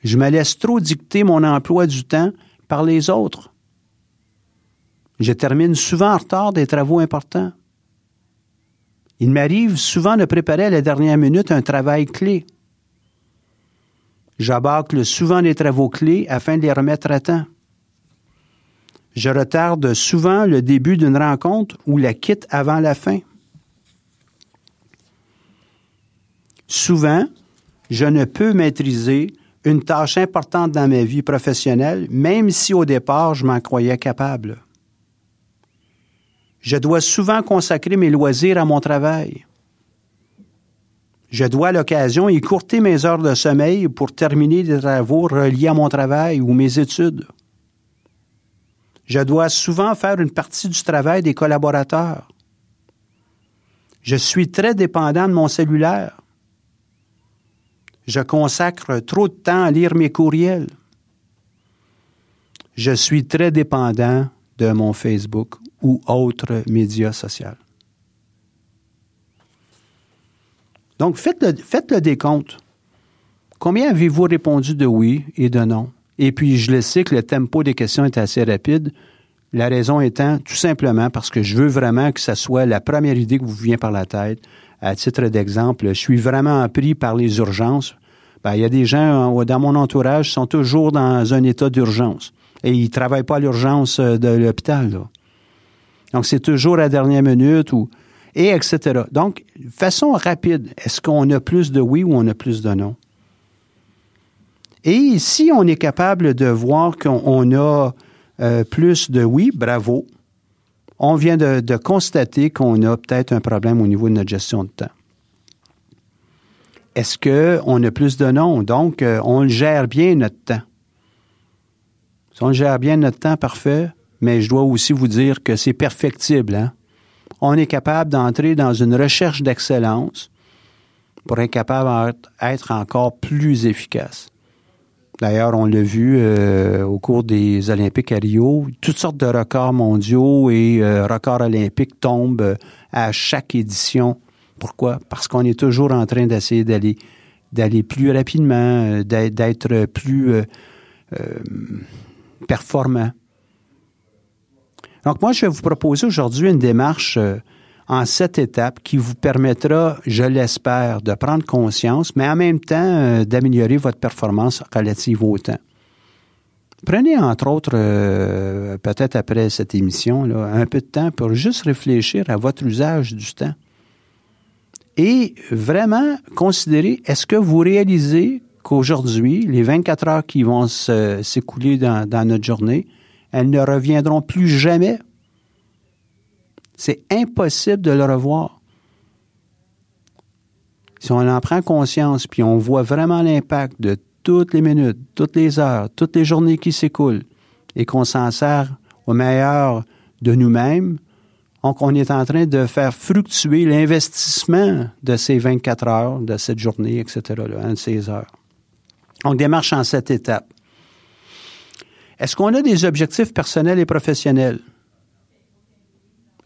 A: Je me laisse trop dicter mon emploi du temps par les autres. Je termine souvent en retard des travaux importants. Il m'arrive souvent de préparer à la dernière minute un travail clé. J'abâcle souvent les travaux clés afin de les remettre à temps. Je retarde souvent le début d'une rencontre ou la quitte avant la fin. Souvent, je ne peux maîtriser une tâche importante dans ma vie professionnelle, même si au départ je m'en croyais capable. Je dois souvent consacrer mes loisirs à mon travail. Je dois à l'occasion écourter mes heures de sommeil pour terminer des travaux reliés à mon travail ou mes études. Je dois souvent faire une partie du travail des collaborateurs. Je suis très dépendant de mon cellulaire. Je consacre trop de temps à lire mes courriels. Je suis très dépendant de mon Facebook ou autre média social. Donc, faites le, faites le décompte. Combien avez-vous répondu de oui et de non? Et puis, je le sais que le tempo des questions est assez rapide. La raison étant tout simplement parce que je veux vraiment que ça soit la première idée qui vous vient par la tête. À titre d'exemple, je suis vraiment pris par les urgences. Ben, il y a des gens dans mon entourage qui sont toujours dans un état d'urgence et ils travaillent pas à l'urgence euh, de l'hôpital. Donc, c'est toujours la dernière minute ou et etc. Donc, façon rapide, est-ce qu'on a plus de oui ou on a plus de non? Et si on est capable de voir qu'on a euh, plus de oui, bravo. On vient de, constater qu'on a peut-être un problème au niveau de notre gestion de temps. Est-ce qu'on a plus de non? Donc, euh, on gère bien notre temps. Si on gère bien notre temps, parfait, mais je dois aussi vous dire que c'est perfectible. Hein? On est capable d'entrer dans une recherche d'excellence pour être capable d'être encore plus efficace. D'ailleurs, on l'a vu euh, au cours des Olympiques à Rio, toutes sortes de records mondiaux et euh, records olympiques tombent euh, à chaque édition. Pourquoi? Parce qu'on est toujours en train d'essayer d'aller d'aller plus rapidement, d'être plus performant. Donc moi, je vais vous proposer aujourd'hui une démarche en sept étapes qui vous permettra, je l'espère, de prendre conscience, mais en même temps euh, d'améliorer votre performance relative au temps. Prenez entre autres, euh, peut-être après cette émission, un peu de temps pour juste réfléchir à votre usage du temps. Et vraiment considérer, est-ce que vous réalisez qu'aujourd'hui, les 24 heures qui vont s'écouler dans notre journée, elles ne reviendront plus jamais c'est impossible de le revoir. Si on en prend conscience, puis on voit vraiment l'impact de toutes les minutes, toutes les heures, toutes les journées qui s'écoulent, et qu'on s'en sert au meilleur de nous-mêmes, donc on est en train de faire fructuer l'investissement de ces 24 heures, de cette journée, etc., là, de ces heures. Donc, démarche en cette étape. Est-ce qu'on a des objectifs personnels et professionnels?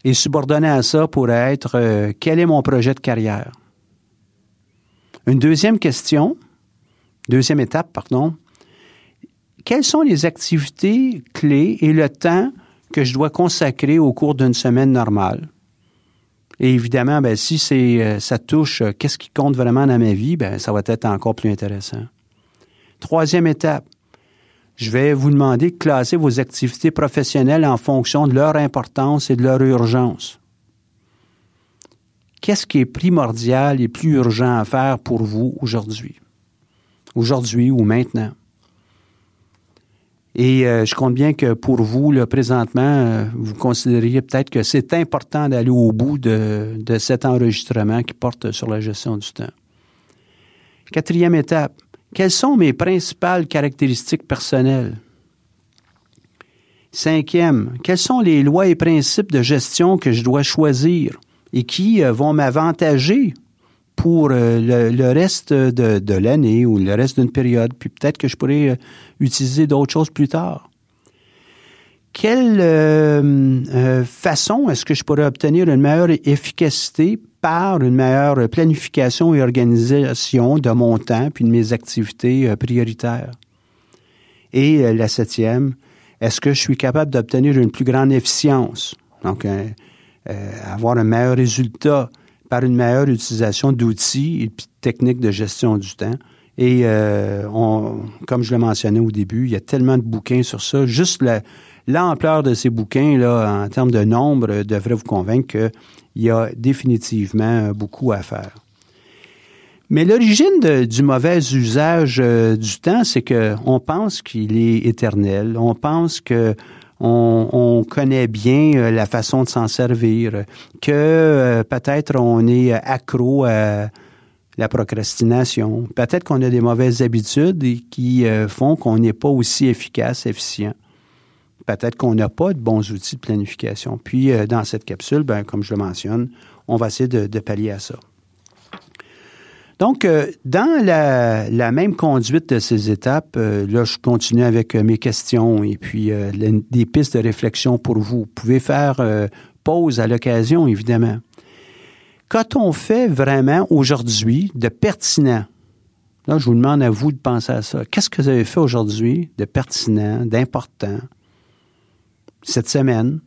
A: Et subordonné à ça pourrait être euh, quel est mon projet de carrière? Une deuxième question, deuxième étape, pardon, quelles sont les activités clés et le temps que je dois consacrer au cours d'une semaine normale? Et évidemment, ben, si euh, ça touche euh, qu'est-ce qui compte vraiment dans ma vie, ben, ça va être encore plus intéressant. Troisième étape, je vais vous demander de classer vos activités professionnelles en fonction de leur importance et de leur urgence. Qu'est-ce qui est primordial et plus urgent à faire pour vous aujourd'hui? Aujourd'hui ou maintenant? Et euh, je compte bien que pour vous, là, présentement, euh, vous considériez peut-être que c'est important d'aller au bout de, de cet enregistrement qui porte sur la gestion du temps. Quatrième étape, quelles sont mes principales caractéristiques personnelles? Cinquième, quelles sont les lois et principes de gestion que je dois choisir et qui euh, vont m'avantager pour euh, le, reste de, l'année ou le reste d'une période, puis peut-être que je pourrais euh, utiliser d'autres choses plus tard. Quelle façon est-ce que je pourrais obtenir une meilleure efficacité par une meilleure planification et organisation de mon temps puis de mes activités euh, prioritaires. Et euh, la septième, est-ce que je suis capable d'obtenir une plus grande efficience? Donc, euh, avoir un meilleur résultat par une meilleure utilisation d'outils et de techniques de gestion du temps. Et comme je l'ai mentionné au début, il y a tellement de bouquins sur ça. Juste l'ampleur de ces bouquins, là, en termes de nombre, devrait vous convaincre que il y a définitivement beaucoup à faire. Mais l'origine du mauvais usage euh, du temps, c'est qu'on pense qu'il est éternel, on pense que on, connaît bien euh, la façon de s'en servir, que euh, peut-être on est accro à la procrastination, peut-être qu'on a des mauvaises habitudes qui font qu'on n'est pas aussi efficace, efficient peut-être qu'on n'a pas de bons outils de planification. Puis, euh, dans cette capsule, ben, comme je le mentionne, on va essayer de, pallier à ça. Donc, euh, dans la, même conduite de ces étapes, euh, là, je continue avec mes questions et puis des pistes de réflexion pour vous. Vous pouvez faire pause à l'occasion, évidemment. Qu'a-t-on fait vraiment aujourd'hui de pertinent? Là, je vous demande à vous de penser à ça. Qu'est-ce que vous avez fait aujourd'hui de pertinent, d'important? Cette semaine,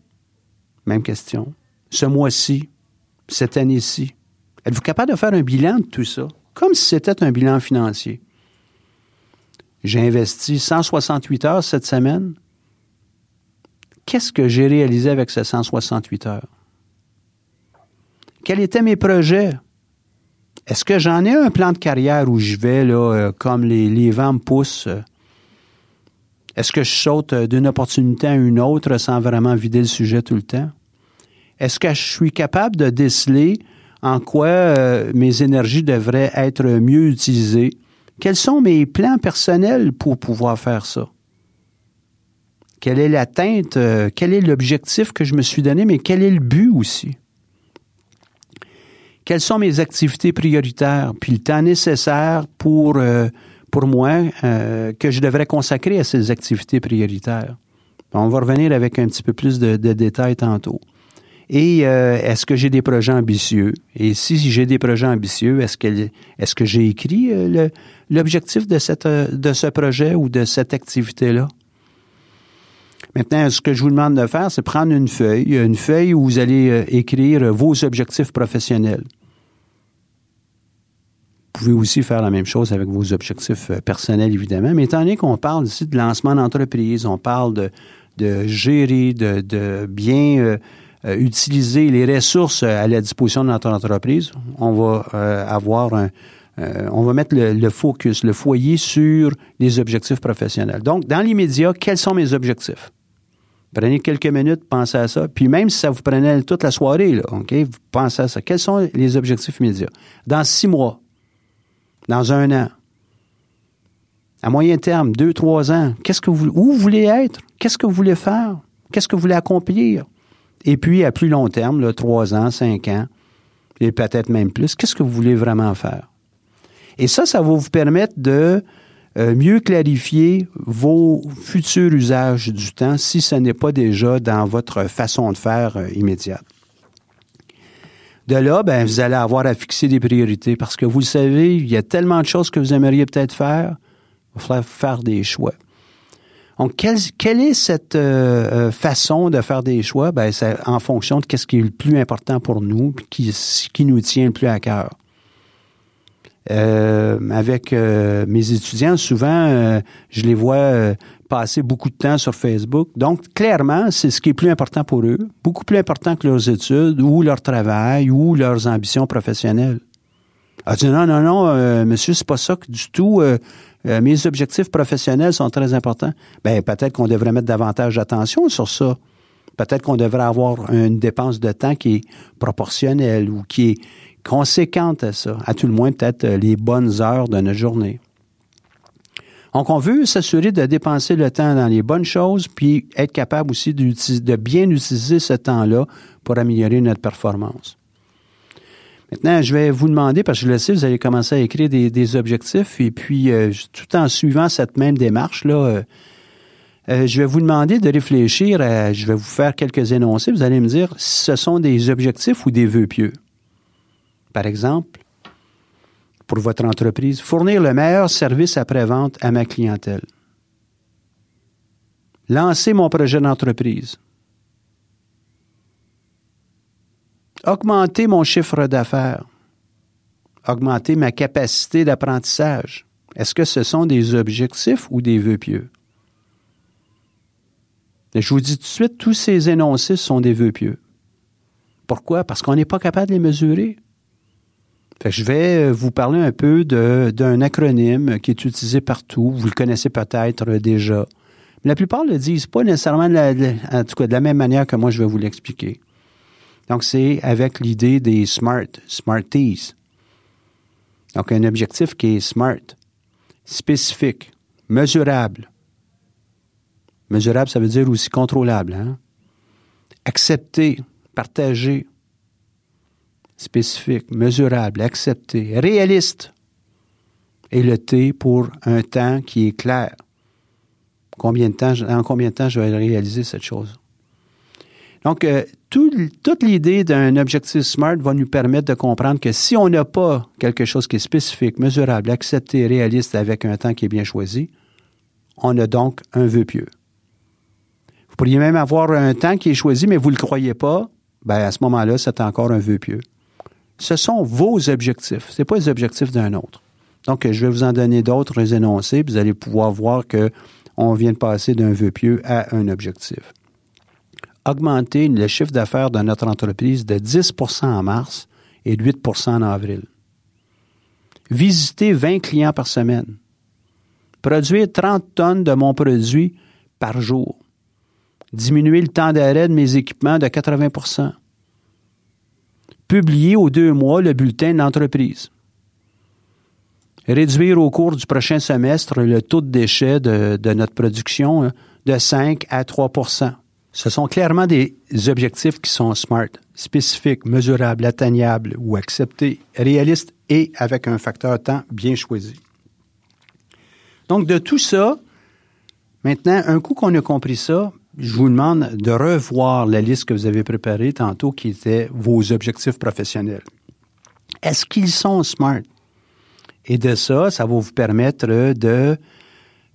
A: même question. Ce mois-ci, cette année-ci. Êtes-vous capable de faire un bilan de tout ça? Comme si c'était un bilan financier. J'ai investi 168 heures cette semaine. Qu'est-ce que j'ai réalisé avec ces 168 heures? Quels étaient mes projets? Est-ce que j'en ai un plan de carrière où je vais, là, euh, comme les, les, vents me poussent? Est-ce que je saute d'une opportunité à une autre sans vraiment vider le sujet tout le temps? Est-ce que je suis capable de déceler en quoi euh, mes énergies devraient être mieux utilisées? Quels sont mes plans personnels pour pouvoir faire ça? Quelle est l'atteinte? Euh, quel est l'objectif que je me suis donné, mais quel est le but aussi? quelles sont mes activités prioritaires, puis le temps nécessaire pour, euh, pour moi euh, que je devrais consacrer à ces activités prioritaires. On va revenir avec un petit peu plus de, détails tantôt. Et euh, est-ce que j'ai des projets ambitieux? Et si j'ai des projets ambitieux, est-ce que, est-ce que j'ai écrit l'objectif de, de ce projet ou de cette activité-là? Maintenant, ce que je vous demande de faire, c'est prendre une feuille, une feuille où vous allez euh, écrire vos objectifs professionnels. Vous pouvez aussi faire la même chose avec vos objectifs euh, personnels, évidemment. Mais étant donné qu'on parle ici de lancement d'entreprise, on parle de, de gérer, de, de bien euh, utiliser les ressources à la disposition de notre entreprise, on va avoir un, on va mettre le, le, focus, le foyer sur les objectifs professionnels. Donc, dans l'immédiat, quels sont mes objectifs? Prenez quelques minutes, pensez à ça. Puis même si ça vous prenait toute la soirée, là, OK, vous pensez à ça. Quels sont les objectifs immédiats? Dans six mois, dans un an, à moyen terme, deux, trois ans, qu'est-ce que vous, où vous voulez être? Qu'est-ce que vous voulez faire? Qu'est-ce que vous voulez accomplir? Et puis, à plus long terme, là, trois ans, cinq ans, et peut-être même plus, qu'est-ce que vous voulez vraiment faire? Et ça, ça va vous permettre de euh, mieux clarifier vos futurs usages du temps si ce n'est pas déjà dans votre façon de faire euh, immédiate. De là, ben, vous allez avoir à fixer des priorités parce que vous le savez, il y a tellement de choses que vous aimeriez peut-être faire. Il va falloir faire des choix. Donc, quelle, est cette euh, façon de faire des choix? Ben, c'est en fonction de ce qui est le plus important pour nous, qui, qui nous tient le plus à cœur. Euh, avec euh, mes étudiants, souvent, euh, je les vois passer beaucoup de temps sur Facebook. Donc, clairement, c'est ce qui est plus important pour eux, beaucoup plus important que leurs études ou leur travail ou leurs ambitions professionnelles. Ah, dit non, non, non, monsieur, c'est pas ça que du tout. mes objectifs professionnels sont très importants. Ben, peut-être qu'on devrait mettre davantage d'attention sur ça. Peut-être qu'on devrait avoir une dépense de temps qui est proportionnelle ou qui est, conséquente à ça, à tout le moins peut-être euh, les bonnes heures de notre journée. Donc, on veut s'assurer de dépenser le temps dans les bonnes choses, puis être capable aussi de bien utiliser ce temps-là pour améliorer notre performance. Maintenant, je vais vous demander, parce que je le sais, vous allez commencer à écrire des, objectifs, et puis euh, tout en suivant cette même démarche-là, euh, je vais vous demander de réfléchir à, je vais vous faire quelques énoncés, vous allez me dire si ce sont des objectifs ou des vœux pieux? Par exemple, pour votre entreprise, fournir le meilleur service après-vente à ma clientèle. Lancer mon projet d'entreprise. Augmenter mon chiffre d'affaires. Augmenter ma capacité d'apprentissage. Est-ce que ce sont des objectifs ou des vœux pieux? je vous dis tout de suite, tous ces énoncés sont des vœux pieux. Pourquoi? Parce qu'on n'est pas capable de les mesurer je vais euh, vous parler un peu d'un acronyme qui est utilisé partout. Vous le connaissez peut-être déjà. La plupart le disent pas nécessairement de la, en tout cas de la même manière que moi je vais vous l'expliquer. Donc, c'est avec l'idée des SMART, SMARTIES. Donc, un objectif qui est SMART, spécifique, mesurable. Mesurable, ça veut dire aussi contrôlable. Hein? Accepter, partager, spécifique, mesurable, accepté, réaliste. Et le T pour un temps qui est clair. Combien de temps, en combien de temps je vais réaliser cette chose? Donc, euh, toute l'idée d'un objectif SMART va nous permettre de comprendre que si on n'a pas quelque chose qui est spécifique, mesurable, accepté, réaliste avec un temps qui est bien choisi, on a donc un vœu pieux. Vous pourriez même avoir un temps qui est choisi, mais vous ne le croyez pas, ben à ce moment-là, c'est encore un vœu pieux. Ce sont vos objectifs, ce pas les objectifs d'un autre. Donc, je vais vous en donner d'autres énoncés, vous allez pouvoir voir que on vient de passer d'un vœu pieux à un objectif augmenter le chiffre d'affaires de notre entreprise de 10% en mars et de 8% en avril. Visiter 20 clients par semaine. Produire 30 tonnes de mon produit par jour. Diminuer le temps d'arrêt de mes équipements de 80 Publier aux deux mois le bulletin d'entreprise. Réduire au cours du prochain semestre le taux de déchets de, notre production hein, de 5 à 3% ce sont clairement des objectifs qui sont SMART, spécifiques, mesurables, atteignables ou acceptés, réalistes et avec un facteur temps bien choisi. Donc, de tout ça, maintenant, un coup qu'on a compris ça, je vous demande de revoir la liste que vous avez préparée tantôt qui était vos objectifs professionnels. Est-ce qu'ils sont SMART? Et de ça, ça va vous permettre de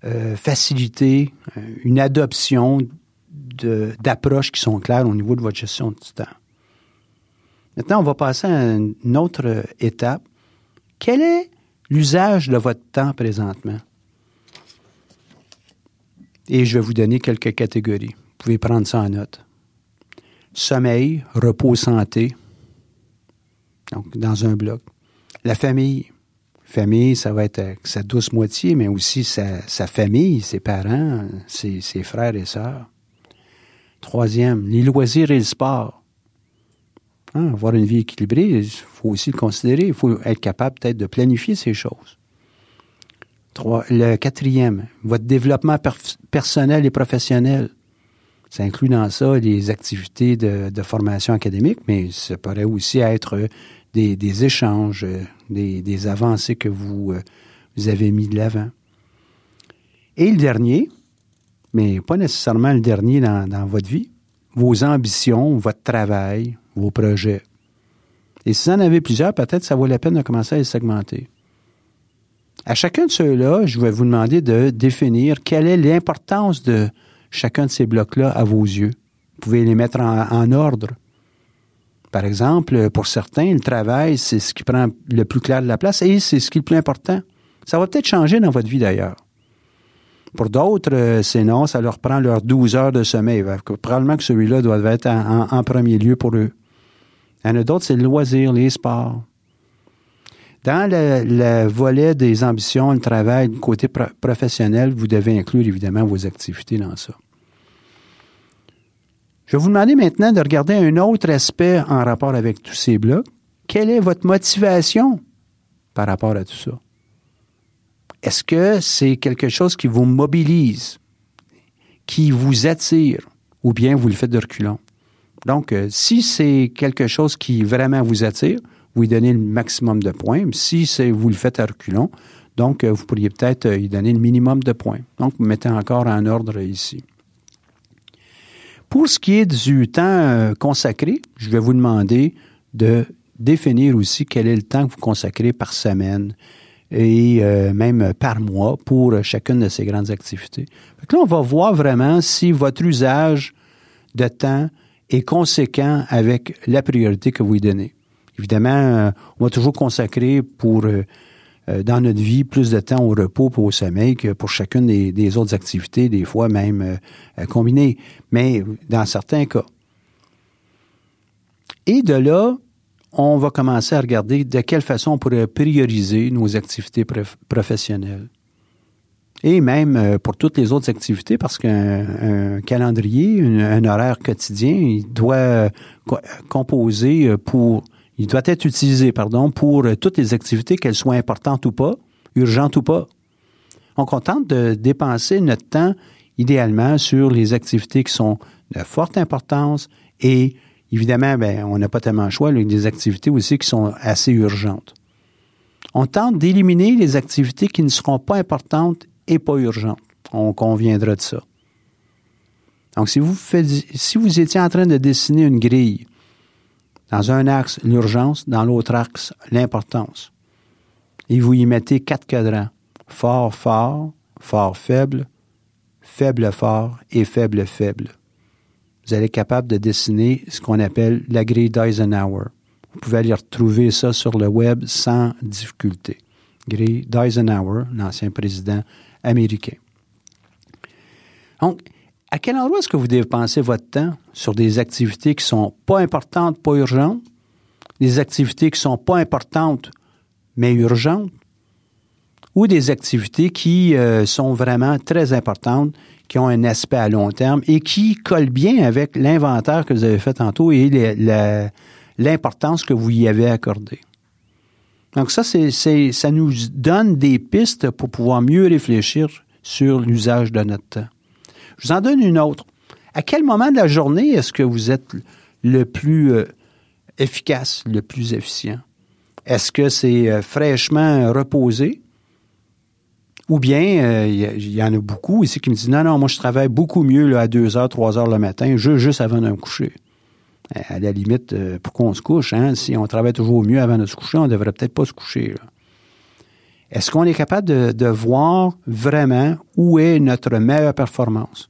A: euh, faciliter euh, une adoption d'approches qui sont claires au niveau de votre gestion du temps. Maintenant, on va passer à une autre étape. Quel est l'usage de votre temps présentement? Et je vais vous donner quelques catégories. Vous pouvez prendre ça en note. Sommeil, repos, santé. Donc, dans un bloc. La famille. Famille, ça va être sa douce moitié, mais aussi sa, famille, ses parents, ses, ses frères et sœurs. Troisième, les loisirs et le sport. Hein, avoir une vie équilibrée, il faut aussi le considérer. Il faut être capable peut-être de planifier ces choses. Le quatrième, votre développement personnel et professionnel. Ça inclut dans ça les activités de, formation académique, mais ça pourrait aussi être des, échanges, des, avancées que vous, euh, vous avez mis de l'avant. Et le dernier, mais pas nécessairement le dernier dans, votre vie, vos ambitions, votre travail, vos projets. Et si vous en avez plusieurs, peut-être ça vaut la peine de commencer à les segmenter. À chacun de ceux-là, je vais vous demander de définir quelle est l'importance de chacun de ces blocs-là à vos yeux. Vous pouvez les mettre en, ordre. Par exemple, pour certains, le travail, c'est ce qui prend le plus clair de la place et c'est ce qui est le plus important. Ça va peut-être changer dans votre vie d'ailleurs. Pour d'autres, euh, c'est non, ça leur prend leurs 12 heures de sommeil. Probablement que celui-là doit être en, premier lieu pour eux. Il y en a d'autres, c'est le loisir, les sports. Dans le, volet des ambitions, le travail, le côté professionnel, vous devez inclure évidemment vos activités dans ça. Je vais vous demander maintenant de regarder un autre aspect en rapport avec tous ces blocs. Quelle est votre motivation par rapport à tout ça? Est-ce que c'est quelque chose qui vous mobilise, qui vous attire, ou bien vous le faites de reculons? Donc, euh, si c'est quelque chose qui vraiment vous attire, vous y donnez le maximum de points. Si vous le faites à reculons, donc euh, vous pourriez peut-être euh, y donner le minimum de points. Donc, vous mettez encore en ordre ici. Pour ce qui est du temps consacré, je vais vous demander de définir aussi quel est le temps que vous consacrez par semaine, et euh, même par mois pour chacune de ces grandes activités. là, on va voir vraiment si votre usage de temps est conséquent avec la priorité que vous lui donnez. Évidemment, euh, on va toujours consacrer pour euh, dans notre vie plus de temps au repos et au sommeil que pour chacune des, autres activités, des fois même combinées, mais dans certains cas. Et de là, on va commencer à regarder de quelle façon on pourrait prioriser nos activités professionnelles. Et même euh, pour toutes les autres activités, parce qu'un calendrier, un, horaire quotidien, il doit euh, composer euh, pour, il doit être utilisé, pardon, pour toutes les activités, qu'elles soient importantes ou pas, urgentes ou pas. On contente de dépenser notre temps idéalement sur les activités qui sont de forte importance et Évidemment, ben, on n'a pas tellement le choix. A des activités aussi qui sont assez urgentes. On tente d'éliminer les activités qui ne seront pas importantes et pas urgentes. On conviendra de ça. Donc, si vous, si vous étiez en train de dessiner une grille, dans un axe, l'urgence, dans l'autre axe, l'importance, et vous y mettez quatre cadrans, fort, fort, fort, faible, faible, fort et faible, faible. Vous allez être capable de dessiner ce qu'on appelle la grille d'Eisenhower. Vous pouvez aller retrouver ça sur le web sans difficulté. Grille d'Eisenhower, l'ancien président américain. Donc, à quel endroit est-ce que vous dépensez votre temps sur des activités qui sont pas importantes, pas urgentes, des activités qui sont pas importantes, mais urgentes, ou des activités qui euh, sont vraiment très importantes, qui ont un aspect à long terme et qui collent bien avec l'inventaire que vous avez fait tantôt et l'importance que vous y avez accordée? Donc ça, ça nous donne des pistes pour pouvoir mieux réfléchir sur l'usage de notre temps. Je vous en donne une autre. À quel moment de la journée est-ce que vous êtes le plus euh, efficace, le plus efficient? Est-ce que c'est euh, fraîchement reposé? Ou bien, il euh, y, en a beaucoup ici qui me disent, non, non, moi je travaille beaucoup mieux là, à 2 heures, 3 heures le matin, juste, avant de me coucher. À la limite, pourquoi on se couche? Hein? Si on travaille toujours mieux avant de se coucher, on ne devrait peut-être pas se coucher. Est-ce qu'on est capable de, voir vraiment où est notre meilleure performance?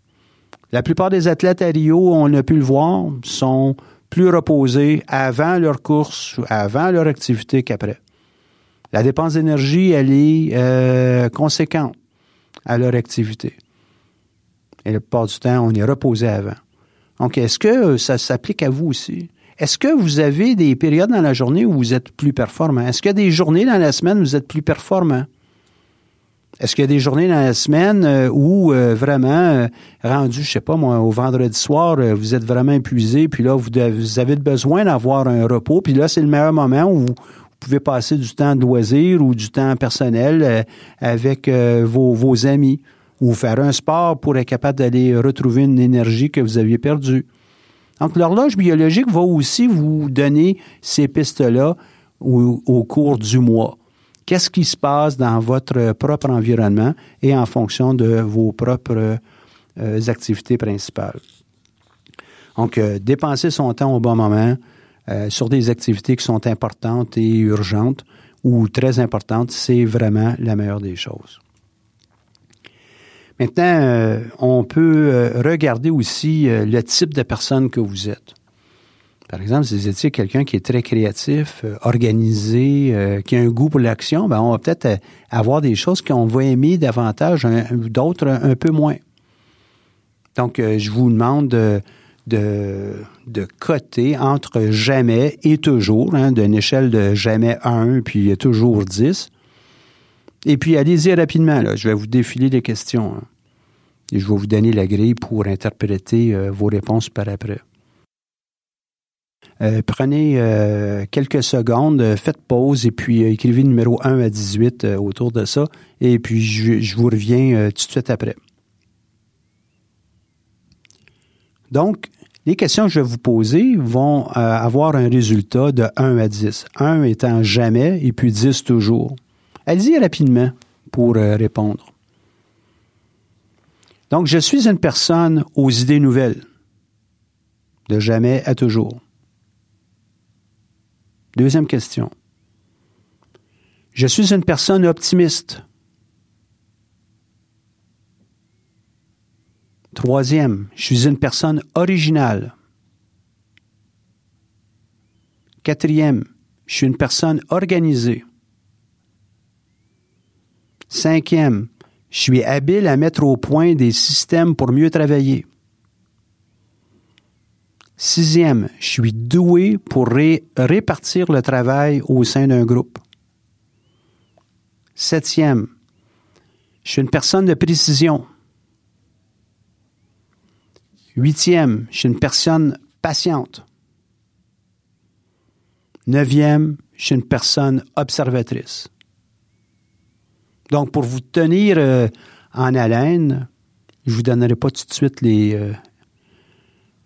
A: La plupart des athlètes à Rio, on a pu le voir, sont plus reposés avant leur course, avant leur activité qu'après. La dépense d'énergie, elle est euh, conséquente à leur activité. Et la plupart du temps, on est reposé avant. Donc, est-ce que ça s'applique à vous aussi? Est-ce que vous avez des périodes dans la journée où vous êtes plus performant? Est-ce qu'il y a des journées dans la semaine où vous êtes plus performant? Est-ce qu'il y a des journées dans la semaine euh, où euh, vraiment, euh, rendu, je sais pas moi, au vendredi soir, vous êtes vraiment épuisé, puis là, vous, avez besoin d'avoir un repos, puis là, c'est le meilleur moment où vous pouvez passer du temps de loisir ou du temps personnel avec vos, vos amis ou faire un sport pour être capable d'aller retrouver une énergie que vous aviez perdue. Donc, l'horloge biologique va aussi vous donner ces pistes-là au cours du mois qu'est-ce qui se passe dans votre propre environnement et en fonction de vos propres euh, activités principales? Donc, euh, dépenser son temps au bon moment euh, sur des activités qui sont importantes et urgentes ou très importantes, c'est vraiment la meilleure des choses. Maintenant, on peut regarder aussi le type de personne que vous êtes. Par exemple, si vous étiez quelqu'un qui est très créatif, euh, organisé, euh, qui a un goût pour l'action, ben on va peut-être euh, avoir des choses qu'on va aimer davantage, d'autres un, peu moins. Donc, je vous demande de, de, coter entre jamais et toujours, hein, d'une échelle de jamais 1 puis toujours 10. Et puis, allez-y rapidement, là. je vais vous défiler les questions. Hein. et je vais vous donner la grille pour interpréter vos réponses par après. Euh, prenez euh, quelques secondes, euh, faites pause et puis écrivez numéro 1 à 18 autour de ça. Et puis je, vous reviens tout de suite après. Donc, les questions que je vais vous poser vont avoir un résultat de 1 à 10. 1 étant jamais et puis 10 toujours. Allez-y rapidement pour répondre. Donc, je suis une personne aux idées nouvelles. De jamais à toujours. Deuxième question. Je suis une personne optimiste. Troisième, je suis une personne originale. Quatrième, je suis une personne organisée. Cinquième, je suis habile à mettre au point des systèmes pour mieux travailler. Sixième, je suis doué pour répartir le travail au sein d'un groupe. Septième, je suis une personne de précision. Huitième, je suis une personne patiente. Neuvième, je suis une personne observatrice. Donc, pour vous tenir euh, en haleine, je vous donnerai pas tout de suite les, euh,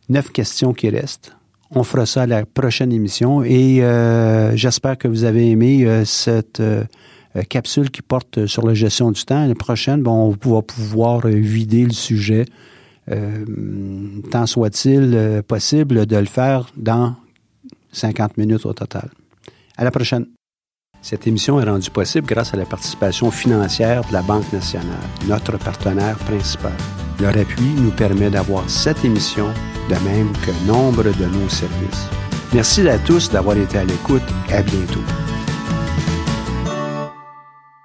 A: neuf questions qui restent. On fera ça à la prochaine émission et euh, j'espère que vous avez aimé euh, cette euh, capsule qui porte sur la gestion du temps. La prochaine, bon, on va pouvoir vider le sujet euh, tant soit-il euh, possible de le faire dans 50 minutes au total. À la prochaine. Cette émission est rendue possible grâce à la participation financière de la Banque nationale, notre partenaire principal. Leur appui nous permet d'avoir cette émission, de même que nombre de nos services. Merci à tous d'avoir été à l'écoute. À bientôt.